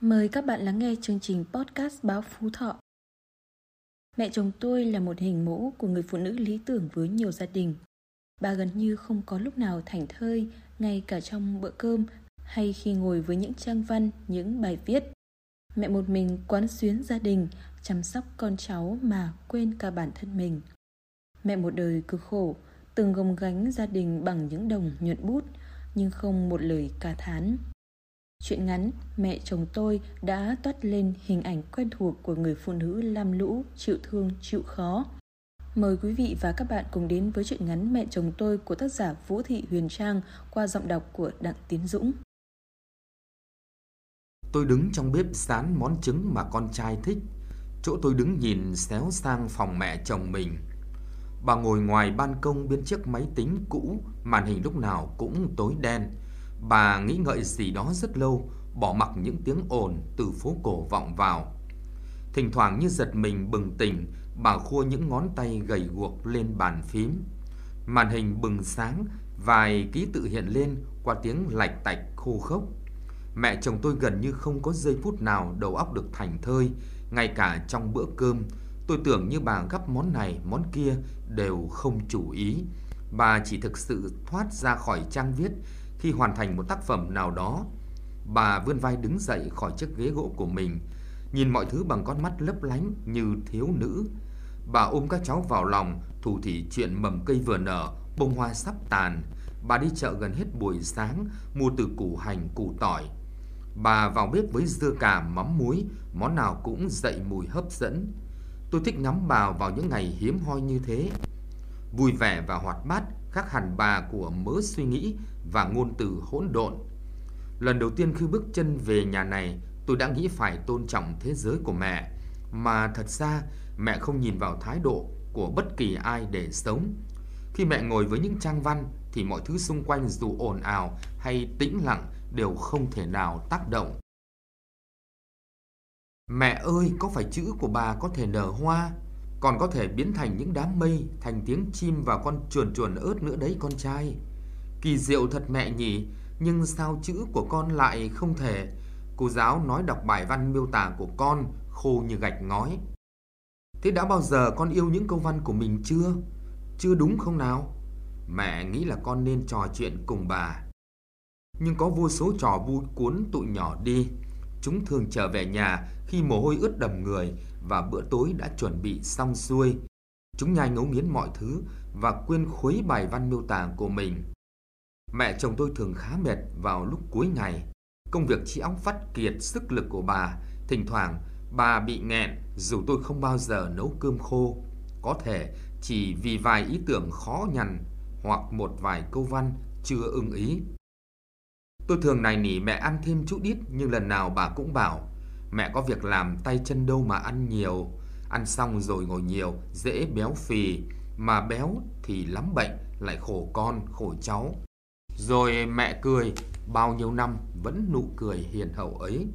Mời các bạn lắng nghe chương trình podcast Báo Phú Thọ. Mẹ chồng tôi là một hình mẫu của người phụ nữ lý tưởng với nhiều gia đình. Bà gần như không có lúc nào thảnh thơi, ngay cả trong bữa cơm hay khi ngồi với những trang văn, những bài viết. Mẹ một mình quán xuyến gia đình, chăm sóc con cháu mà quên cả bản thân mình. Mẹ một đời cực khổ, từng gồng gánh gia đình bằng những đồng nhuận bút, nhưng không một lời ca thán. Chuyện ngắn, mẹ chồng tôi đã toát lên hình ảnh quen thuộc của người phụ nữ lam lũ, chịu thương, chịu khó. Mời quý vị và các bạn cùng đến với chuyện ngắn Mẹ chồng tôi của tác giả Vũ Thị Huyền Trang qua giọng đọc của Đặng Tiến Dũng. Tôi đứng trong bếp sán món trứng mà con trai thích. Chỗ tôi đứng nhìn xéo sang phòng mẹ chồng mình. Bà ngồi ngoài ban công bên chiếc máy tính cũ, màn hình lúc nào cũng tối đen Bà nghĩ ngợi gì đó rất lâu, bỏ mặc những tiếng ồn từ phố cổ vọng vào. Thỉnh thoảng như giật mình bừng tỉnh, bà khua những ngón tay gầy guộc lên bàn phím. Màn hình bừng sáng, vài ký tự hiện lên qua tiếng lạch tạch khô khốc. Mẹ chồng tôi gần như không có giây phút nào đầu óc được thành thơi, ngay cả trong bữa cơm. Tôi tưởng như bà gấp món này, món kia đều không chủ ý. Bà chỉ thực sự thoát ra khỏi trang viết khi hoàn thành một tác phẩm nào đó. Bà vươn vai đứng dậy khỏi chiếc ghế gỗ của mình, nhìn mọi thứ bằng con mắt lấp lánh như thiếu nữ. Bà ôm các cháu vào lòng, thủ thị chuyện mầm cây vừa nở, bông hoa sắp tàn. Bà đi chợ gần hết buổi sáng, mua từ củ hành, củ tỏi. Bà vào bếp với dưa cà, mắm muối, món nào cũng dậy mùi hấp dẫn. Tôi thích ngắm bà vào những ngày hiếm hoi như thế. Vui vẻ và hoạt bát khác hẳn bà của mớ suy nghĩ và ngôn từ hỗn độn. Lần đầu tiên khi bước chân về nhà này, tôi đã nghĩ phải tôn trọng thế giới của mẹ, mà thật ra mẹ không nhìn vào thái độ của bất kỳ ai để sống. Khi mẹ ngồi với những trang văn thì mọi thứ xung quanh dù ồn ào hay tĩnh lặng đều không thể nào tác động. Mẹ ơi, có phải chữ của bà có thể nở hoa, còn có thể biến thành những đám mây, thành tiếng chim và con chuồn chuồn ớt nữa đấy con trai. Kỳ diệu thật mẹ nhỉ, nhưng sao chữ của con lại không thể? Cô giáo nói đọc bài văn miêu tả của con khô như gạch ngói. Thế đã bao giờ con yêu những câu văn của mình chưa? Chưa đúng không nào? Mẹ nghĩ là con nên trò chuyện cùng bà. Nhưng có vô số trò vui cuốn tụi nhỏ đi. Chúng thường trở về nhà khi mồ hôi ướt đầm người và bữa tối đã chuẩn bị xong xuôi. Chúng nhai ngấu nghiến mọi thứ và quên khuấy bài văn miêu tả của mình. Mẹ chồng tôi thường khá mệt vào lúc cuối ngày. Công việc trí óc phát kiệt sức lực của bà. Thỉnh thoảng, bà bị nghẹn dù tôi không bao giờ nấu cơm khô. Có thể chỉ vì vài ý tưởng khó nhằn hoặc một vài câu văn chưa ưng ý. Tôi thường nài nỉ mẹ ăn thêm chút ít nhưng lần nào bà cũng bảo mẹ có việc làm tay chân đâu mà ăn nhiều. Ăn xong rồi ngồi nhiều dễ béo phì mà béo thì lắm bệnh lại khổ con khổ cháu. Rồi mẹ cười, bao nhiêu năm vẫn nụ cười hiền hậu ấy.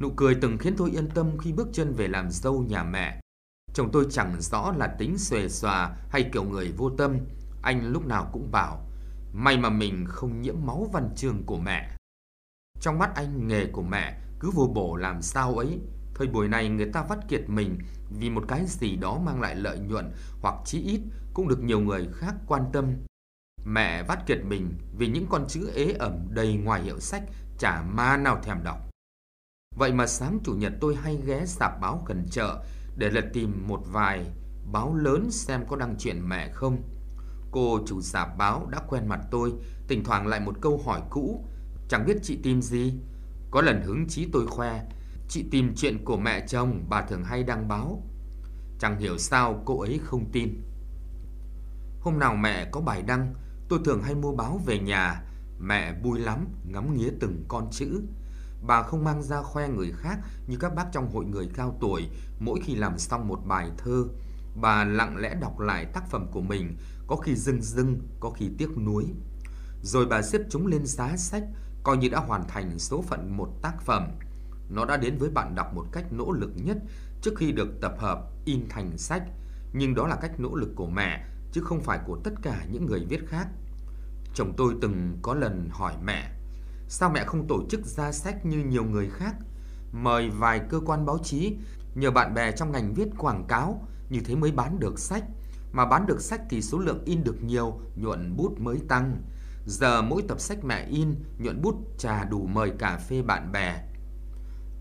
Nụ cười từng khiến tôi yên tâm khi bước chân về làm dâu nhà mẹ. Chồng tôi chẳng rõ là tính xuề xòa hay kiểu người vô tâm. Anh lúc nào cũng bảo, may mà mình không nhiễm máu văn chương của mẹ. Trong mắt anh nghề của mẹ cứ vô bổ làm sao ấy. Thời buổi này người ta vắt kiệt mình vì một cái gì đó mang lại lợi nhuận hoặc chí ít cũng được nhiều người khác quan tâm. Mẹ vắt kiệt mình vì những con chữ ế ẩm đầy ngoài hiệu sách chả ma nào thèm đọc. Vậy mà sáng chủ nhật tôi hay ghé sạp báo gần chợ để lật tìm một vài báo lớn xem có đăng chuyện mẹ không. Cô chủ sạp báo đã quen mặt tôi, thỉnh thoảng lại một câu hỏi cũ, chẳng biết chị tìm gì. Có lần hứng chí tôi khoe, chị tìm chuyện của mẹ chồng bà thường hay đăng báo. Chẳng hiểu sao cô ấy không tin. Hôm nào mẹ có bài đăng, Tôi thường hay mua báo về nhà, mẹ vui lắm ngắm nghía từng con chữ. Bà không mang ra khoe người khác như các bác trong hội người cao tuổi mỗi khi làm xong một bài thơ. Bà lặng lẽ đọc lại tác phẩm của mình, có khi rưng rưng, có khi tiếc nuối. Rồi bà xếp chúng lên giá sách, coi như đã hoàn thành số phận một tác phẩm. Nó đã đến với bạn đọc một cách nỗ lực nhất trước khi được tập hợp in thành sách. Nhưng đó là cách nỗ lực của mẹ chứ không phải của tất cả những người viết khác. Chồng tôi từng có lần hỏi mẹ, sao mẹ không tổ chức ra sách như nhiều người khác? mời vài cơ quan báo chí, nhờ bạn bè trong ngành viết quảng cáo, như thế mới bán được sách. Mà bán được sách thì số lượng in được nhiều, nhuận bút mới tăng. Giờ mỗi tập sách mẹ in, nhuận bút trà đủ mời cà phê bạn bè.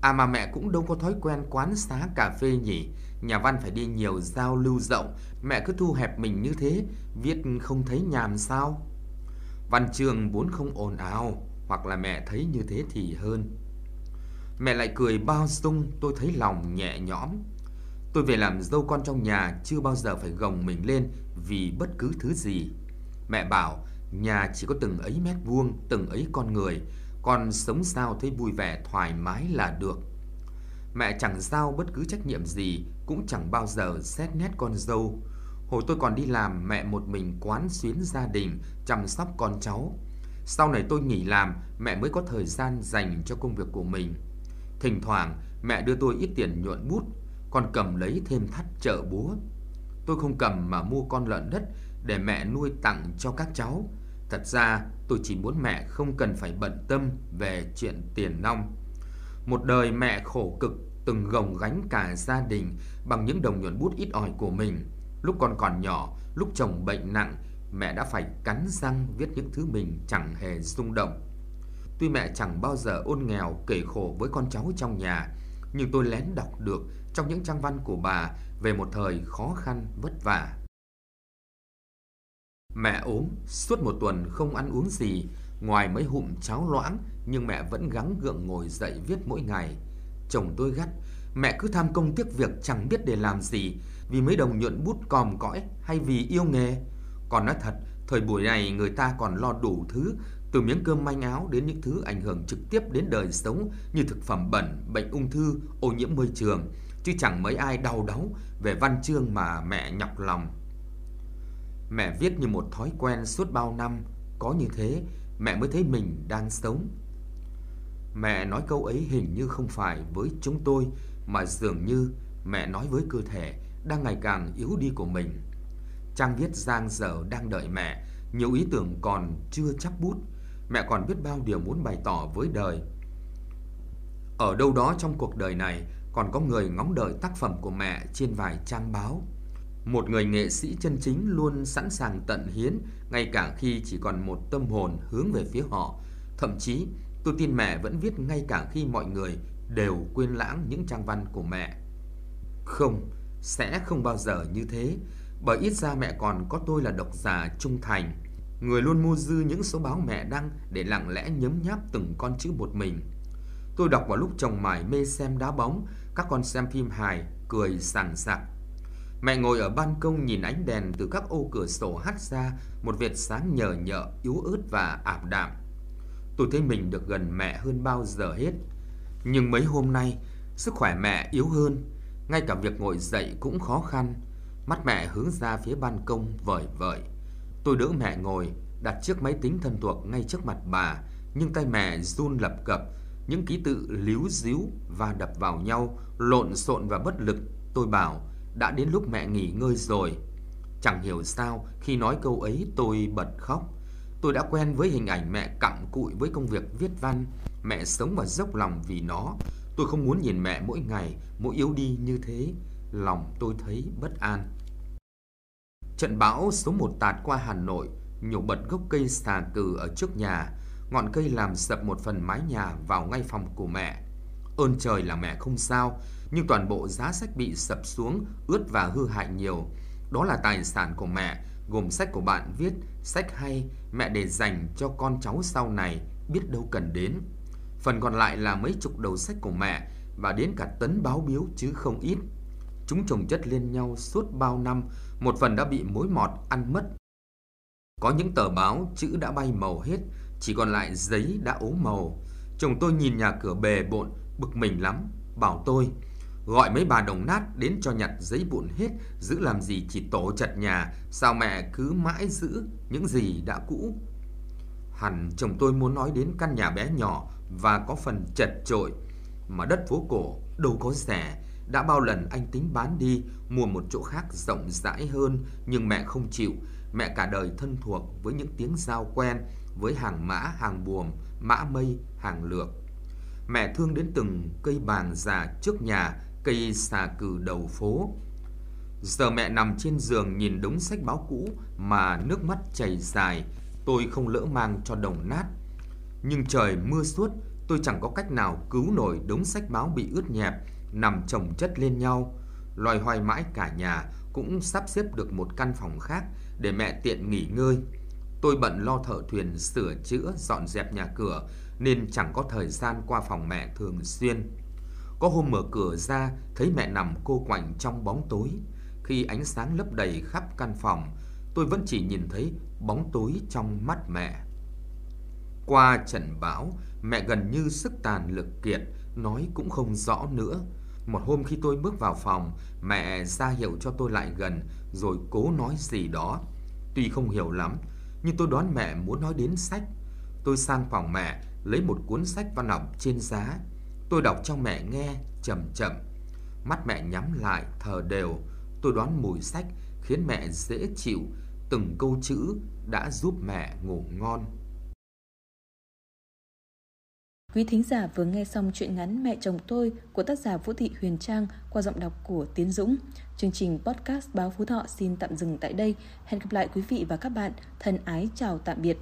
À mà mẹ cũng đâu có thói quen quán xá cà phê nhỉ. Nhà văn phải đi nhiều giao lưu rộng, mẹ cứ thu hẹp mình như thế, viết không thấy nhàm sao? Văn trường vốn không ồn ào, hoặc là mẹ thấy như thế thì hơn. Mẹ lại cười bao dung, tôi thấy lòng nhẹ nhõm. Tôi về làm dâu con trong nhà chưa bao giờ phải gồng mình lên vì bất cứ thứ gì. Mẹ bảo nhà chỉ có từng ấy mét vuông, từng ấy con người, con sống sao thấy vui vẻ thoải mái là được. Mẹ chẳng giao bất cứ trách nhiệm gì, cũng chẳng bao giờ xét nét con dâu. Hồi tôi còn đi làm, mẹ một mình quán xuyến gia đình, chăm sóc con cháu. Sau này tôi nghỉ làm, mẹ mới có thời gian dành cho công việc của mình. Thỉnh thoảng, mẹ đưa tôi ít tiền nhuận bút, còn cầm lấy thêm thắt trợ búa. Tôi không cầm mà mua con lợn đất để mẹ nuôi tặng cho các cháu. Thật ra, tôi chỉ muốn mẹ không cần phải bận tâm về chuyện tiền nong. Một đời mẹ khổ cực từng gồng gánh cả gia đình bằng những đồng nhuận bút ít ỏi của mình. Lúc con còn nhỏ, lúc chồng bệnh nặng, mẹ đã phải cắn răng viết những thứ mình chẳng hề rung động. Tuy mẹ chẳng bao giờ ôn nghèo kể khổ với con cháu trong nhà, nhưng tôi lén đọc được trong những trang văn của bà về một thời khó khăn vất vả. Mẹ ốm, suốt một tuần không ăn uống gì, ngoài mấy hụm cháo loãng, nhưng mẹ vẫn gắng gượng ngồi dậy viết mỗi ngày. Chồng tôi gắt, mẹ cứ tham công tiếc việc chẳng biết để làm gì, vì mấy đồng nhuận bút còm cõi hay vì yêu nghề. Còn nói thật, thời buổi này người ta còn lo đủ thứ, từ miếng cơm manh áo đến những thứ ảnh hưởng trực tiếp đến đời sống như thực phẩm bẩn, bệnh ung thư, ô nhiễm môi trường, chứ chẳng mấy ai đau đáu về văn chương mà mẹ nhọc lòng. Mẹ viết như một thói quen suốt bao năm, có như thế mẹ mới thấy mình đang sống. Mẹ nói câu ấy hình như không phải với chúng tôi mà dường như mẹ nói với cơ thể đang ngày càng yếu đi của mình. Trang viết giang dở đang đợi mẹ, nhiều ý tưởng còn chưa chắc bút, mẹ còn biết bao điều muốn bày tỏ với đời. Ở đâu đó trong cuộc đời này còn có người ngóng đợi tác phẩm của mẹ trên vài trang báo. Một người nghệ sĩ chân chính luôn sẵn sàng tận hiến ngay cả khi chỉ còn một tâm hồn hướng về phía họ. Thậm chí, tôi tin mẹ vẫn viết ngay cả khi mọi người đều quên lãng những trang văn của mẹ. Không, sẽ không bao giờ như thế, bởi ít ra mẹ còn có tôi là độc giả trung thành, người luôn mua dư những số báo mẹ đăng để lặng lẽ nhấm nháp từng con chữ một mình. Tôi đọc vào lúc chồng mải mê xem đá bóng, các con xem phim hài, cười sảng sặc. Mẹ ngồi ở ban công nhìn ánh đèn từ các ô cửa sổ hắt ra một vệt sáng nhờ nhợ, yếu ớt và ảm đạm. Tôi thấy mình được gần mẹ hơn bao giờ hết. Nhưng mấy hôm nay, sức khỏe mẹ yếu hơn, ngay cả việc ngồi dậy cũng khó khăn. Mắt mẹ hướng ra phía ban công vời vợi. Tôi đỡ mẹ ngồi, đặt chiếc máy tính thân thuộc ngay trước mặt bà, nhưng tay mẹ run lập cập, những ký tự líu díu và đập vào nhau, lộn xộn và bất lực. Tôi bảo, đã đến lúc mẹ nghỉ ngơi rồi. Chẳng hiểu sao khi nói câu ấy tôi bật khóc. Tôi đã quen với hình ảnh mẹ cặm cụi với công việc viết văn, mẹ sống và dốc lòng vì nó. Tôi không muốn nhìn mẹ mỗi ngày, mỗi yếu đi như thế, lòng tôi thấy bất an. Trận bão số 1 tạt qua Hà Nội, nhổ bật gốc cây xà cừ ở trước nhà, ngọn cây làm sập một phần mái nhà vào ngay phòng của mẹ. Ơn trời là mẹ không sao, nhưng toàn bộ giá sách bị sập xuống, ướt và hư hại nhiều. Đó là tài sản của mẹ, gồm sách của bạn viết, sách hay, mẹ để dành cho con cháu sau này, biết đâu cần đến. Phần còn lại là mấy chục đầu sách của mẹ và đến cả tấn báo biếu chứ không ít. Chúng chồng chất lên nhau suốt bao năm, một phần đã bị mối mọt ăn mất. Có những tờ báo chữ đã bay màu hết, chỉ còn lại giấy đã ố màu. Chồng tôi nhìn nhà cửa bề bộn, bực mình lắm, bảo tôi gọi mấy bà đồng nát đến cho nhặt giấy vụn hết, giữ làm gì chỉ tổ chặt nhà, sao mẹ cứ mãi giữ những gì đã cũ. Hẳn chồng tôi muốn nói đến căn nhà bé nhỏ và có phần chật trội, mà đất phố cổ đâu có rẻ, đã bao lần anh tính bán đi, mua một chỗ khác rộng rãi hơn, nhưng mẹ không chịu. Mẹ cả đời thân thuộc với những tiếng giao quen, với hàng mã, hàng buồm, mã mây, hàng lược. Mẹ thương đến từng cây bàng già trước nhà, cây xà cừ đầu phố. Giờ mẹ nằm trên giường nhìn đống sách báo cũ mà nước mắt chảy dài, tôi không lỡ mang cho đồng nát. Nhưng trời mưa suốt, tôi chẳng có cách nào cứu nổi đống sách báo bị ướt nhẹp, nằm chồng chất lên nhau. Loài hoài mãi cả nhà cũng sắp xếp được một căn phòng khác để mẹ tiện nghỉ ngơi. Tôi bận lo thợ thuyền sửa chữa, dọn dẹp nhà cửa nên chẳng có thời gian qua phòng mẹ thường xuyên. Có hôm mở cửa ra thấy mẹ nằm cô quạnh trong bóng tối. Khi ánh sáng lấp đầy khắp căn phòng, tôi vẫn chỉ nhìn thấy bóng tối trong mắt mẹ. Qua trận bão, mẹ gần như sức tàn lực kiệt, nói cũng không rõ nữa. Một hôm khi tôi bước vào phòng, mẹ ra hiệu cho tôi lại gần rồi cố nói gì đó. Tuy không hiểu lắm, nhưng tôi đoán mẹ muốn nói đến sách. Tôi sang phòng mẹ, lấy một cuốn sách văn học trên giá. Tôi đọc cho mẹ nghe chậm chậm. Mắt mẹ nhắm lại, thờ đều. Tôi đoán mùi sách khiến mẹ dễ chịu, từng câu chữ đã giúp mẹ ngủ ngon. Quý thính giả vừa nghe xong chuyện ngắn Mẹ chồng tôi của tác giả Vũ Thị Huyền Trang qua giọng đọc của Tiến Dũng. Chương trình podcast Báo Phú Thọ xin tạm dừng tại đây. Hẹn gặp lại quý vị và các bạn. Thân ái chào tạm biệt.